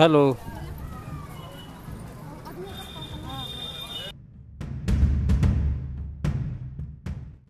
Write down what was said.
Hello.